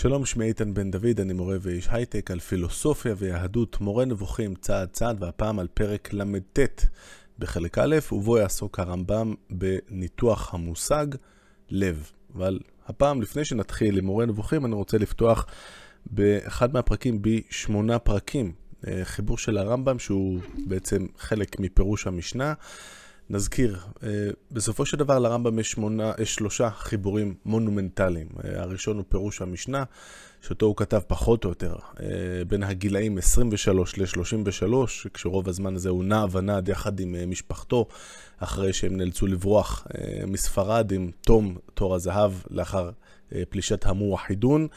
שלום, שמי איתן בן דוד, אני מורה ואיש הייטק על פילוסופיה ויהדות, מורה נבוכים צעד צעד, והפעם על פרק ל"ט בחלק א', ובו יעסוק הרמב"ם בניתוח המושג לב. אבל הפעם, לפני שנתחיל עם מורה נבוכים, אני רוצה לפתוח באחד מהפרקים בשמונה פרקים, אה, חיבור של הרמב"ם שהוא בעצם חלק מפירוש המשנה. נזכיר, אה, בסופו של דבר לרמב"ם יש, שמונה, שלושה חיבורים מונומנטליים. אה, הראשון הוא פירוש המשנה, שאותו הוא כתב פחות או יותר אה, בין הגילאים 23 ל-33, כשרוב הזמן הזה הוא נע ונד יחד עם משפחתו, אחרי שהם נאלצו לברוח מספרד עם תום תור הזהב לאחר פלישת המואחידון.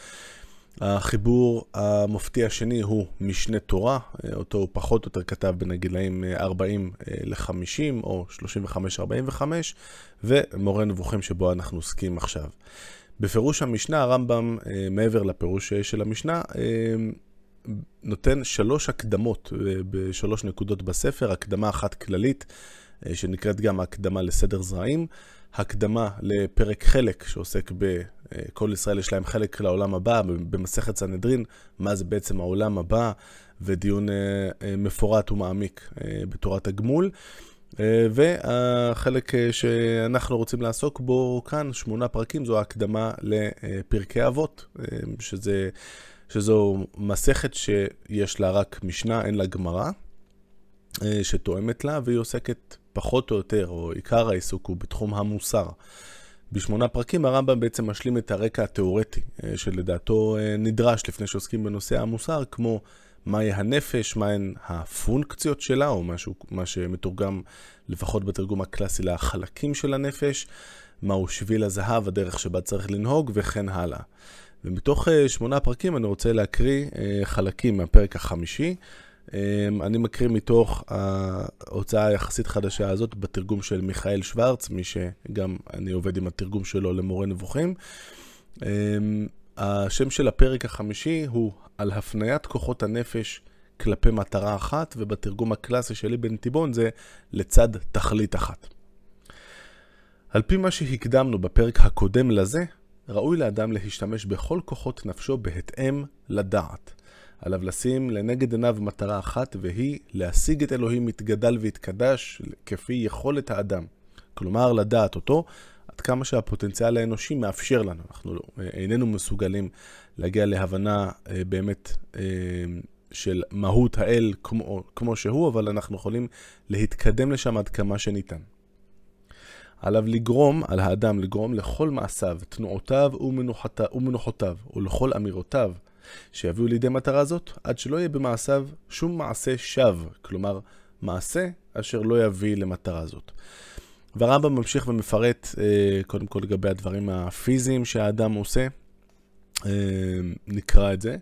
החיבור המופתי השני הוא משנה תורה, אותו הוא פחות או יותר כתב בין הגילאים 40 ל-50 או 35-45, ומורה נבוכים שבו אנחנו עוסקים עכשיו. בפירוש המשנה, הרמב"ם, אה, מעבר לפירוש של המשנה, אה, נותן שלוש הקדמות אה, בשלוש נקודות בספר, הקדמה אחת כללית, שנקראת גם הקדמה לסדר זרעים, הקדמה לפרק חלק שעוסק ב... כל ישראל יש להם חלק לעולם הבא, במסכת סנהדרין, מה זה בעצם העולם הבא, ודיון אה, אה, מפורט ומעמיק אה, בתורת הגמול. והחלק שאנחנו רוצים לעסוק בו כאן, שמונה פרקים, זו ההקדמה לפרקי אבות, שזה, שזו מסכת שיש לה רק משנה, אין לה גמרא, שתואמת לה, והיא עוסקת פחות או יותר, או עיקר העיסוק הוא בתחום המוסר. בשמונה פרקים הרמב"ם בעצם משלים את הרקע התיאורטי, אה, שלדעתו אה, נדרש לפני שעוסקים בנושא המוסר, כמו מהי הנפש, מהן הפונקציות שלה, או משהו, מה שמתורגם לפחות בתרגום הקלאסי לחלקים של הנפש, מהו שביל הזהב, הדרך שבה צריך לנהוג, וכן הלאה. ומתוך אה, שמונה פרקים אני רוצה להקריא חלקים מהפרק החמישי. אמ, אני מקריא מתוך ההוצאה היחסית חדשה הזאת בתרגום של מיכאל שוורץ, מי שגם אני עובד עם התרגום שלו למורה נבוכים. אמ, השם של הפרק החמישי הוא על הפניית כוחות הנפש כלפי מטרה אחת, ובתרגום הקלאסי שלי בן תיבון זה לצד תכלית אחת. על פי מה שהקדמנו בפרק הקודם לזה, ראוי לאדם להשתמש בכל כוחות נפשו בהתאם לדעת. עליו לשים לנגד עיניו מטרה אחת, והיא להשיג את אלוהים יתגדל ויתקדש כפי יכולת האדם. כלומר, לדעת אותו עד כמה שהפוטנציאל האנושי מאפשר לנו. אנחנו איננו מסוגלים להגיע להבנה אה, באמת אה, של מהות האל כמו, כמו שהוא, אבל אנחנו יכולים להתקדם לשם עד כמה שניתן. עליו לגרום, על האדם לגרום לכל מעשיו, תנועותיו ומנוחותיו, ולכל אמירותיו, שיביאו לידי מטרה זאת, עד שלא יהיה במעשיו שום מעשה שווא, כלומר, מעשה אשר לא יביא למטרה זאת. והרמב"ם ממשיך ומפרט, אה, קודם כל לגבי הדברים הפיזיים שהאדם עושה, אה, נקרא את זה.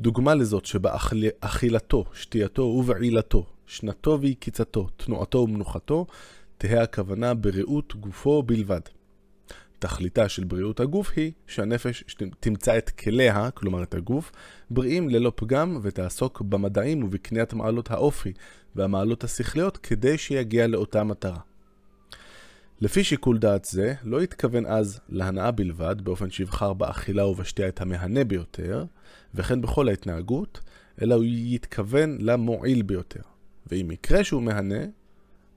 דוגמה לזאת שבאכילתו, שתייתו ובעילתו, שנתו ויקיצתו, תנועתו ומנוחתו, תהא הכוונה בריאות גופו בלבד. תכליתה של בריאות הגוף היא שהנפש תמצא את כליה, כלומר את הגוף, בריאים ללא פגם ותעסוק במדעים ובקניית מעלות האופי והמעלות השכליות כדי שיגיע לאותה מטרה. לפי שיקול דעת זה, לא התכוון אז להנאה בלבד, באופן שיבחר באכילה ובשתייה את המהנה ביותר, וכן בכל ההתנהגות, אלא הוא יתכוון למועיל ביותר. ואם יקרה שהוא מהנה,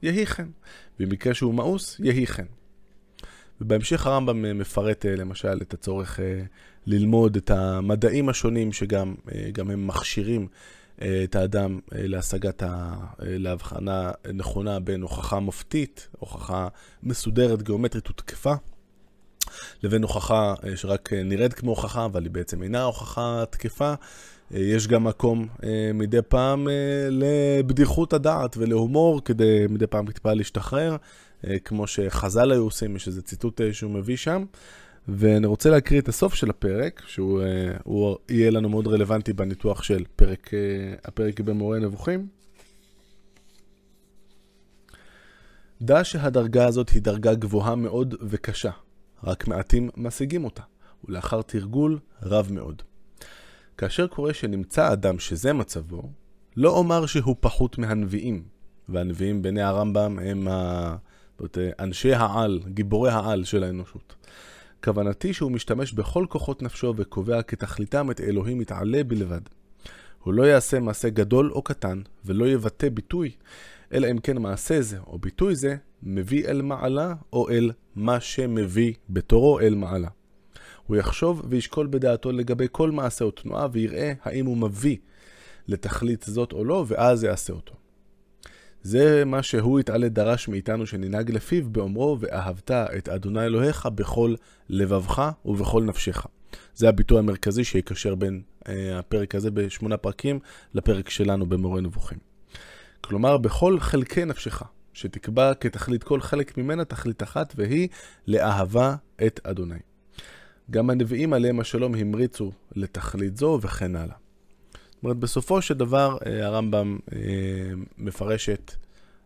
יהי כן. ואם יקרה שהוא מאוס, יהי כן. ובהמשך הרמב"ם אה, מפרט אה, למשל את הצורך אה, ללמוד את המדעים השונים שגם הם מכשירים את האדם להשגת, ה... להבחנה נכונה בין הוכחה מופתית, הוכחה מסודרת, גיאומטרית ותקפה, לבין הוכחה שרק נראית כמו הוכחה, אבל היא בעצם אינה הוכחה תקפה. יש גם מקום מדי פעם לבדיחות הדעת ולהומור, כדי מדי פעם טיפה להשתחרר. אה, כמו שחז"ל היו עושים, יש איזה ציטוט אה, שהוא מביא שם. ואני רוצה להקריא את הסוף של הפרק, שהוא אה, יהיה לנו מאוד רלוונטי בניתוח של פרק, הפרק במורה נבוכים. דע שהדרגה הזאת היא דרגה גבוהה מאוד וקשה, רק מעטים משיגים אותה, ולאחר תרגול רב מאוד. כאשר קורה שנמצא אדם שזה מצבו, לא אומר שהוא פחות מהנביאים, והנביאים בעיני הרמב"ם הם ה... זאת אומרת, אנשי העל, גיבורי העל של האנושות. כוונתי שהוא משתמש בכל כוחות נפשו וקובע כתכליתם את אלוהים יתעלה בלבד. הוא לא יעשה מעשה גדול או קטן, ולא יבטא ביטוי, אלא אם כן מעשה זה או ביטוי זה מביא אל מעלה, או אל מה שמביא בתורו אל מעלה. הוא יחשוב וישקול בדעתו לגבי כל מעשה או תנועה, ויראה האם הוא מביא לתכלית זאת או לא, ואז יעשה אותו. זה מה שהוא יתעלה דרש מאיתנו שננהג לפיו באומרו ואהבת את אדוני אלוהיך בכל לבבך ובכל נפשך. זה הביטוי המרכזי שיקשר בין uh, הפרק הזה בשמונה פרקים לפרק שלנו במורה נבוכים. כלומר, בכל חלקי נפשך, שתקבע כתכלית כל חלק ממנה תכלית אחת, והיא לאהבה את אדוני. גם הנביאים עליהם השלום המריצו לתכלית זו וכן הלאה. זאת אומרת, בסופו של דבר אה, הרמב"ם אה, מפרש את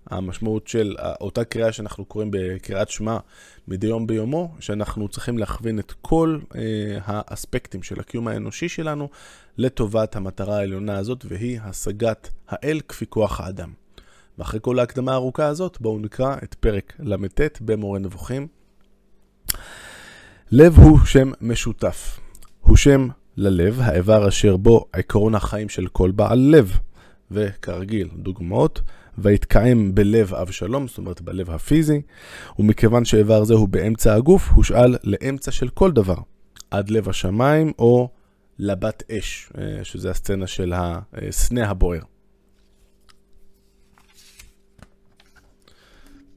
המשמעות של אותה קריאה שאנחנו קוראים בקריאת שמע מדי יום ביומו, שאנחנו צריכים להכווין את כל אה, האספקטים של הקיום האנושי שלנו לטובת המטרה העליונה הזאת, והיא השגת האל כפי כוח האדם. ואחרי כל ההקדמה הארוכה הזאת, בואו נקרא את פרק ל"ט במורה נבוכים. לב הוא שם משותף. הוא שם ללב, האיבר אשר בו עקרון החיים של כל בעל לב. וכרגיל, דוגמאות, ויתקיים בלב אבשלום, זאת אומרת בלב הפיזי, ומכיוון שאיבר זה הוא באמצע הגוף, הושאל לאמצע של כל דבר, עד לב השמיים או לבת אש, אה, שזה הסצנה של הסנה הבוער.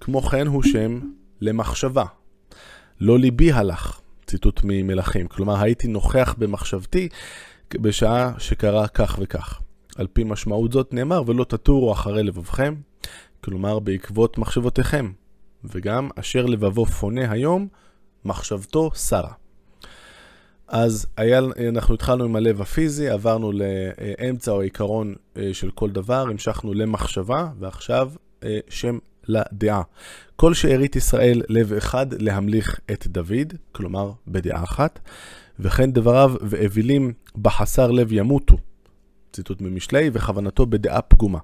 כמו כן הוא שם למחשבה. לא ליבי הלך, ציטוט ממלכים. כלומר, הייתי נוכח במחשבתי בשעה שקרה כך וכך. על פי משמעות זאת נאמר, ולא תטורו אחרי לבבכם, כלומר בעקבות מחשבותיכם. וגם אשר לבבו פונה היום, מחשבתו שרה. אז היה, אנחנו התחלנו עם הלב הפיזי, עברנו לאמצע או עיקרון אה, של כל דבר, המשכנו למחשבה, ועכשיו אה, שם לדעה. כל שארית ישראל לב אחד להמליך את דוד, כלומר בדעה אחת, וכן דבריו ואווילים בחסר לב ימותו, ציטוט ממשלי, וכוונתו בדעה פגומה.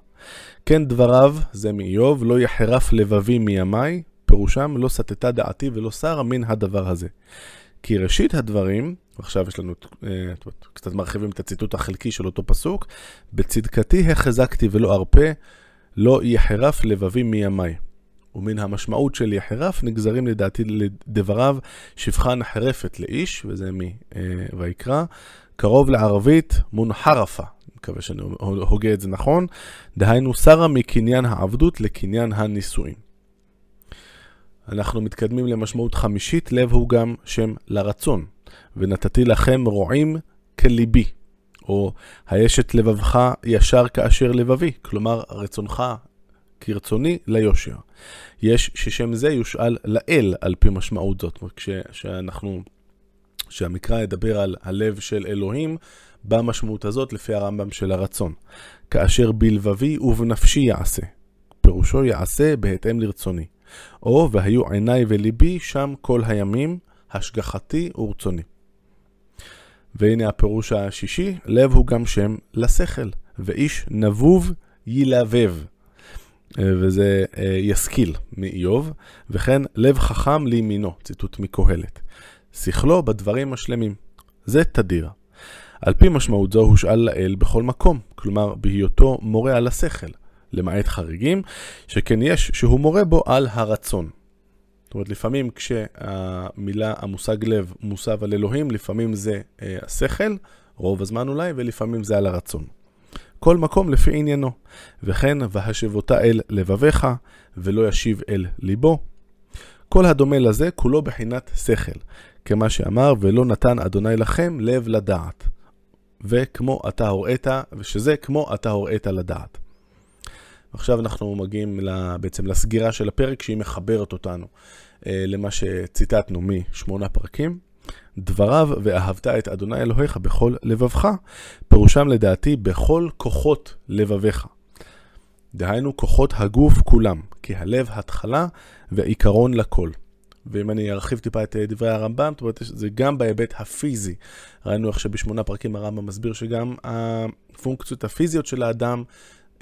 כן דבריו, זה מאיוב, לא יחרף לבבי מימיי, פירושם לא סטתה דעתי ולא שרה מן הדבר הזה. כי ראשית הדברים, עכשיו יש לנו, אה, קצת מרחיבים את הציטוט החלקי של אותו פסוק, בצדקתי החזקתי ולא ארפה, לא יחרף לבבי מימיי. ומן המשמעות של יחרף נגזרים לדעתי לדבריו שפחה נחרפת לאיש, וזה מויקרא, אה, קרוב לערבית מונחרפה, מקווה שאני הוגה את זה נכון, דהיינו שרה מקניין העבדות לקניין הנישואין. אנחנו מתקדמים למשמעות חמישית, לב הוא גם שם לרצון, ונתתי לכם רועים כליבי. או הישת לבבך ישר כאשר לבבי, כלומר רצונך כרצוני ליושר. יש ששם זה יושאל לאל על פי משמעות זאת. כשאנחנו, כשהמקרא ידבר על הלב של אלוהים, במשמעות הזאת לפי הרמב"ם של הרצון. כאשר בלבבי ובנפשי יעשה. פירושו יעשה בהתאם לרצוני. או והיו עיניי וליבי שם כל הימים, השגחתי ורצוני. והנה הפירוש השישי, לב הוא גם שם לשכל, ואיש נבוב ילבב. אה, וזה אה, ישכיל מאיוב, וכן לב חכם לימינו, ציטוט מקהלת. שכלו בדברים השלמים. זה תדיר. על פי משמעות זו הושאל לאל בכל מקום, כלומר בהיותו מורה על השכל, למעט חריגים, שכן יש שהוא מורה בו על הרצון. זאת אומרת, לפעמים כשהמילה, המושג לב מוסב על אלוהים, לפעמים זה אה, השכל, רוב הזמן אולי, ולפעמים זה על הרצון. כל מקום לפי עניינו. וכן, והשבותה אל לבביך, ולא ישיב אל ליבו. כל הדומה לזה, כולו בחינת שכל. כמה שאמר, ולא נתן אדוני לכם לב לדעת. וכמו אתה הוראית, ושזה כמו אתה הוראית לדעת. עכשיו אנחנו מגיעים בעצם לסגירה של הפרק שהיא מחברת אותנו אה, למה שציטטנו משמונה פרקים. דבריו ואהבת את אדוני אלוהיך בכל לבבך, פירושם לדעתי בכל כוחות לבביך. דהיינו כוחות הגוף כולם, כי הלב התחלה ועיקרון לכל. ואם אני ארחיב טיפה את דברי הרמב"ם, זאת אומרת, זה גם בהיבט הפיזי. ראינו איך שבשמונה פרקים הרמב"ם מסביר שגם הפונקציות הפיזיות של האדם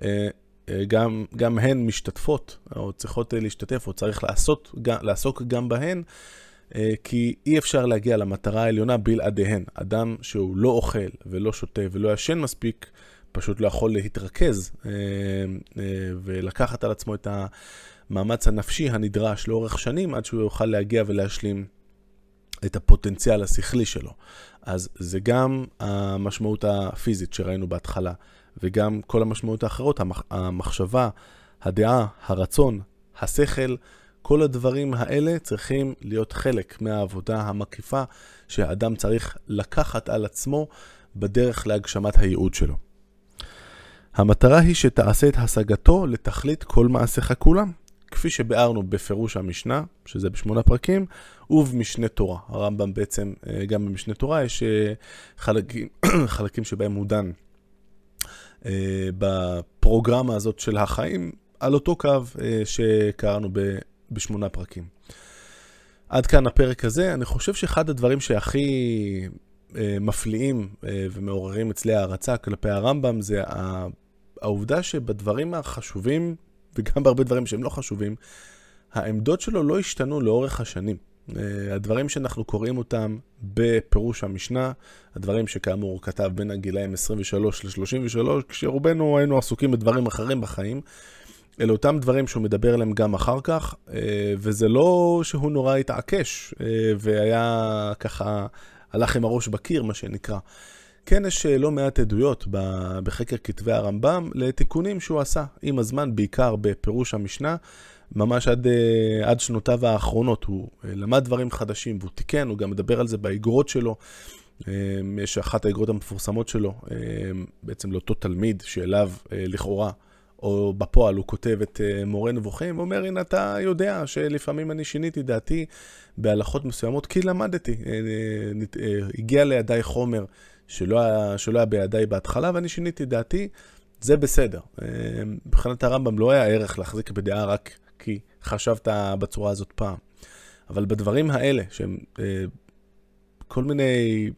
אה, אה, גם, גם הן משתתפות, או צריכות אה, להשתתף, או צריך לעשות, לעסוק גם בהן, אה, כי אי אפשר להגיע למטרה העליונה בלעדיהן. אדם שהוא לא אוכל ולא שותה ולא ישן מספיק, פשוט לא יכול להתרכז אה, ולקחת על עצמו את המאמץ הנפשי הנדרש לאורך שנים עד שהוא יוכל להגיע ולהשלים את הפוטנציאל השכלי שלו. אז זה גם המשמעות הפיזית שראינו בהתחלה, וגם כל המשמעות האחרות, המחשבה, הדעה, הרצון, השכל, כל הדברים האלה צריכים להיות חלק מהעבודה המקיפה שהאדם צריך לקחת על עצמו בדרך להגשמת הייעוד שלו. המטרה היא שתעשה את השגתו לתכלית כל מעשיך כולם, כפי שביארנו בפירוש המשנה, שזה בשמונה פרקים, ובמשנה תורה. הרמב"ם בעצם, אה, גם במשנה תורה יש אה, חלקים, חלקים שבהם הוא דן בפרוגרמה הזאת של החיים, על אותו קו שקראנו בשמונה פרקים. עד כאן הפרק הזה. אני חושב שאחד הדברים שהכי מפליאים ומעוררים אצלי הערצה כלפי הרמב"ם זה העובדה שבדברים החשובים וגם בהרבה דברים שהם לא חשובים, העמדות שלו לא השתנו לאורך השנים. אה, הדברים שאנחנו קוראים אותם בפירוש המשנה, הדברים שכאמור כתב בין הגילאים 23 ל-33, כשרובנו היינו עסוקים בדברים אחרים בחיים, אלה אותם דברים שהוא מדבר עליהם גם אחר כך, אה, וזה לא שהוא נורא התעקש אה, והיה ככה, הלך עם הראש בקיר, מה שנקרא. כן יש אה, לא מעט עדויות בחקר כתבי הרמב"ם לתיקונים שהוא עשה עם הזמן, בעיקר בפירוש המשנה, ממש עד, אה, עד שנותיו האחרונות. הוא אה, למד דברים חדשים והוא תיקן, הוא גם מדבר על זה באגרות שלו. יש אחת האגרות המפורסמות שלו, בעצם לאותו תלמיד שאליו לכאורה, או בפועל הוא כותב את מורה נבוכים, הוא אומר, הנה אתה יודע שלפעמים אני שיניתי דעתי בהלכות מסוימות, כי למדתי, הגיע לידיי חומר שלא היה, שלא היה בידיי בהתחלה, ואני שיניתי דעתי, זה בסדר. אה, מבחינת הרמב"ם לא היה ערך להחזיק בדעה רק כי חשבת בצורה הזאת פעם. אבל בדברים האלה, שהם אה, כל מיני,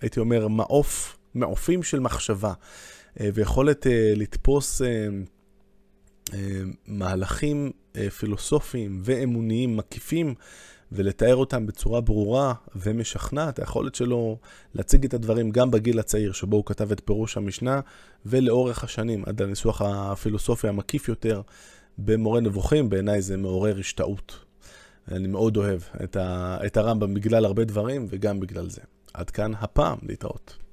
הייתי אומר, מעוף, מעופים של מחשבה, אה, ויכולת לתפוס מהלכים פילוסופיים ואמוניים מקיפים, ולתאר אותם בצורה ברורה ומשכנעת, היכולת שלו להציג את הדברים גם בגיל הצעיר שבו הוא כתב את פירוש המשנה, ולאורך השנים, עד הניסוח הפילוסופי המקיף יותר במורה נבוכים, בעיניי זה מעורר השתאות. אני מאוד אוהב את, הרמב"ם בגלל הרבה דברים וגם בגלל זה. עד כאן הפעם להתראות.